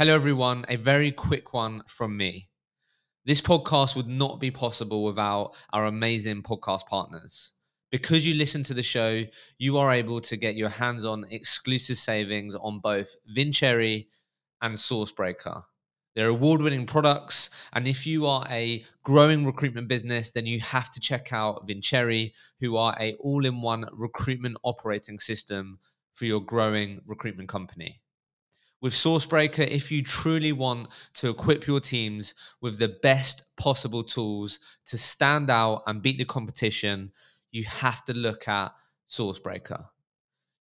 Hello, everyone. A very quick one from me. This podcast would not be possible without our amazing podcast partners. Because you listen to the show, you are able to get your hands on exclusive savings on both Vincere and Sourcebreaker. They're award winning products. And if you are a growing recruitment business, then you have to check out Vincere, who are a all in one recruitment operating system for your growing recruitment company with Sourcebreaker, if you truly want to equip your teams with the best possible tools to stand out and beat the competition, you have to look at Sourcebreaker.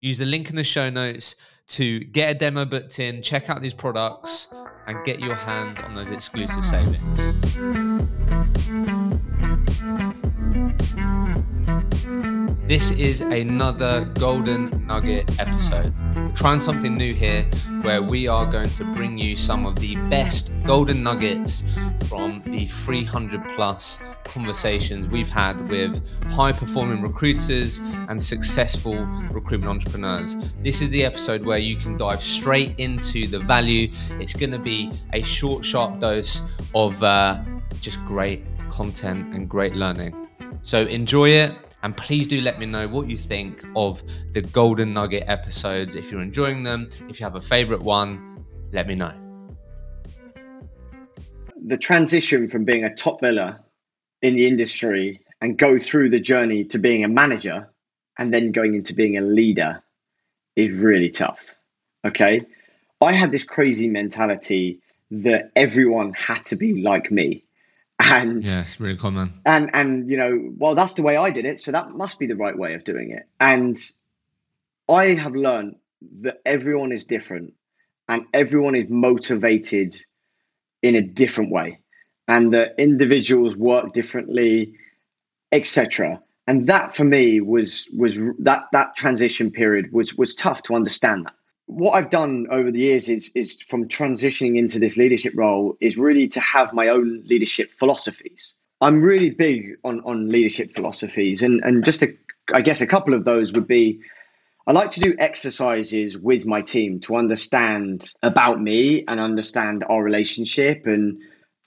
Use the link in the show notes to get a demo booked in, check out these products, and get your hands on those exclusive savings. This is another Golden Nugget episode. Trying something new here where we are going to bring you some of the best Golden Nuggets from the 300 plus conversations we've had with high performing recruiters and successful recruitment entrepreneurs. This is the episode where you can dive straight into the value. It's going to be a short, sharp dose of uh, just great content and great learning. So enjoy it and please do let me know what you think of the Golden Nugget episodes. If you're enjoying them, if you have a favorite one, let me know. The transition from being a top biller in the industry and go through the journey to being a manager and then going into being a leader is really tough. Okay. I had this crazy mentality that everyone had to be like me and yeah, it's really common. And and you know, well, that's the way I did it, so that must be the right way of doing it. And I have learned that everyone is different, and everyone is motivated in a different way, and that individuals work differently, etc. And that for me was was that that transition period was was tough to understand that what I've done over the years is is from transitioning into this leadership role is really to have my own leadership philosophies. I'm really big on on leadership philosophies, and and just a, I guess a couple of those would be. I like to do exercises with my team to understand about me and understand our relationship and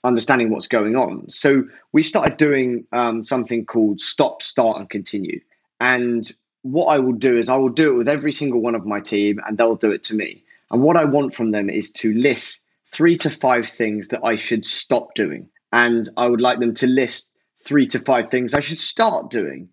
understanding what's going on. So we started doing um, something called stop, start, and continue. And what I will do is I will do it with every single one of my team and they'll do it to me. And what I want from them is to list three to five things that I should stop doing. And I would like them to list three to five things I should start doing.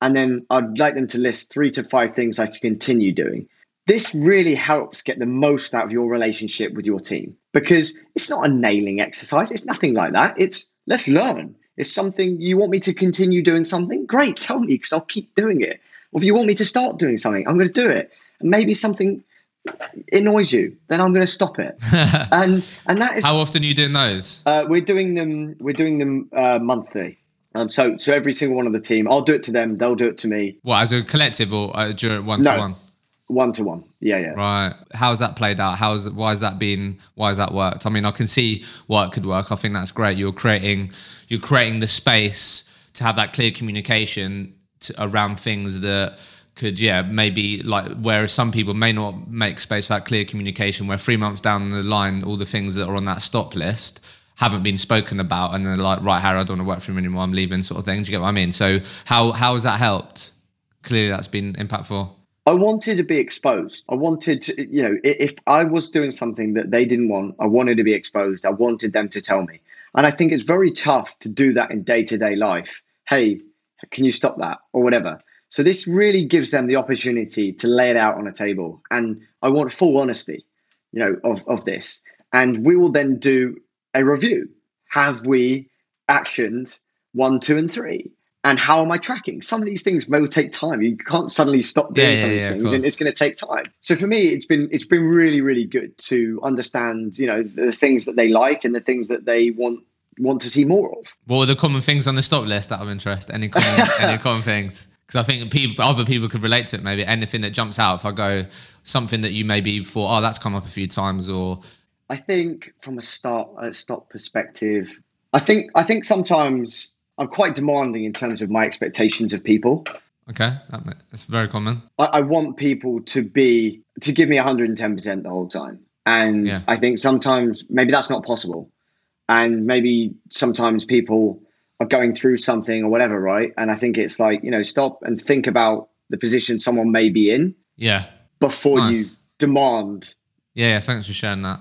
And then I'd like them to list three to five things I could continue doing. This really helps get the most out of your relationship with your team because it's not a nailing exercise. It's nothing like that. It's let's learn. It's something you want me to continue doing something? Great, tell me because I'll keep doing it. Or if you want me to start doing something, I'm going to do it. And maybe something annoys you, then I'm going to stop it. and and that is how often are you doing those? Uh, we're doing them. We're doing them uh, monthly. Um, so so every single one of the team, I'll do it to them. They'll do it to me. What as a collective or uh, during one to one? One to one. Yeah, yeah. Right. How's that played out? How's why has that been? Why has that worked? I mean, I can see why it could work. I think that's great. You're creating you're creating the space to have that clear communication to, around things that could yeah maybe like whereas some people may not make space for that clear communication where three months down the line all the things that are on that stop list haven't been spoken about and they're like right harry i don't want to work for him anymore i'm leaving sort of thing do you get what i mean so how how has that helped clearly that's been impactful I wanted to be exposed. I wanted to, you know, if I was doing something that they didn't want, I wanted to be exposed. I wanted them to tell me. And I think it's very tough to do that in day to day life. Hey, can you stop that? Or whatever. So this really gives them the opportunity to lay it out on a table. And i want full honesty you know of, of this. And we will then do a review. Have we actioned one two and three? And how am I tracking? Some of these things may take time. You can't suddenly stop doing yeah, some of these yeah, things, of and it's going to take time. So for me, it's been it's been really really good to understand, you know, the things that they like and the things that they want want to see more of. What are the common things on the stop list out of interest? Any common, any common things? Because I think people, other people could relate to it. Maybe anything that jumps out. If I go something that you maybe thought, oh, that's come up a few times, or I think from a start a stop perspective, I think I think sometimes I'm quite demanding in terms of my expectations of people. Okay, that's very common. I, I want people to be to give me 110 percent the whole time And Yeah. I think sometimes maybe that's not possible. And maybe sometimes people are going through something or whatever, right? And I think it's like, you know, stop and think about the position someone may be in Yeah. before you demand Yeah, yeah, thanks for sharing that.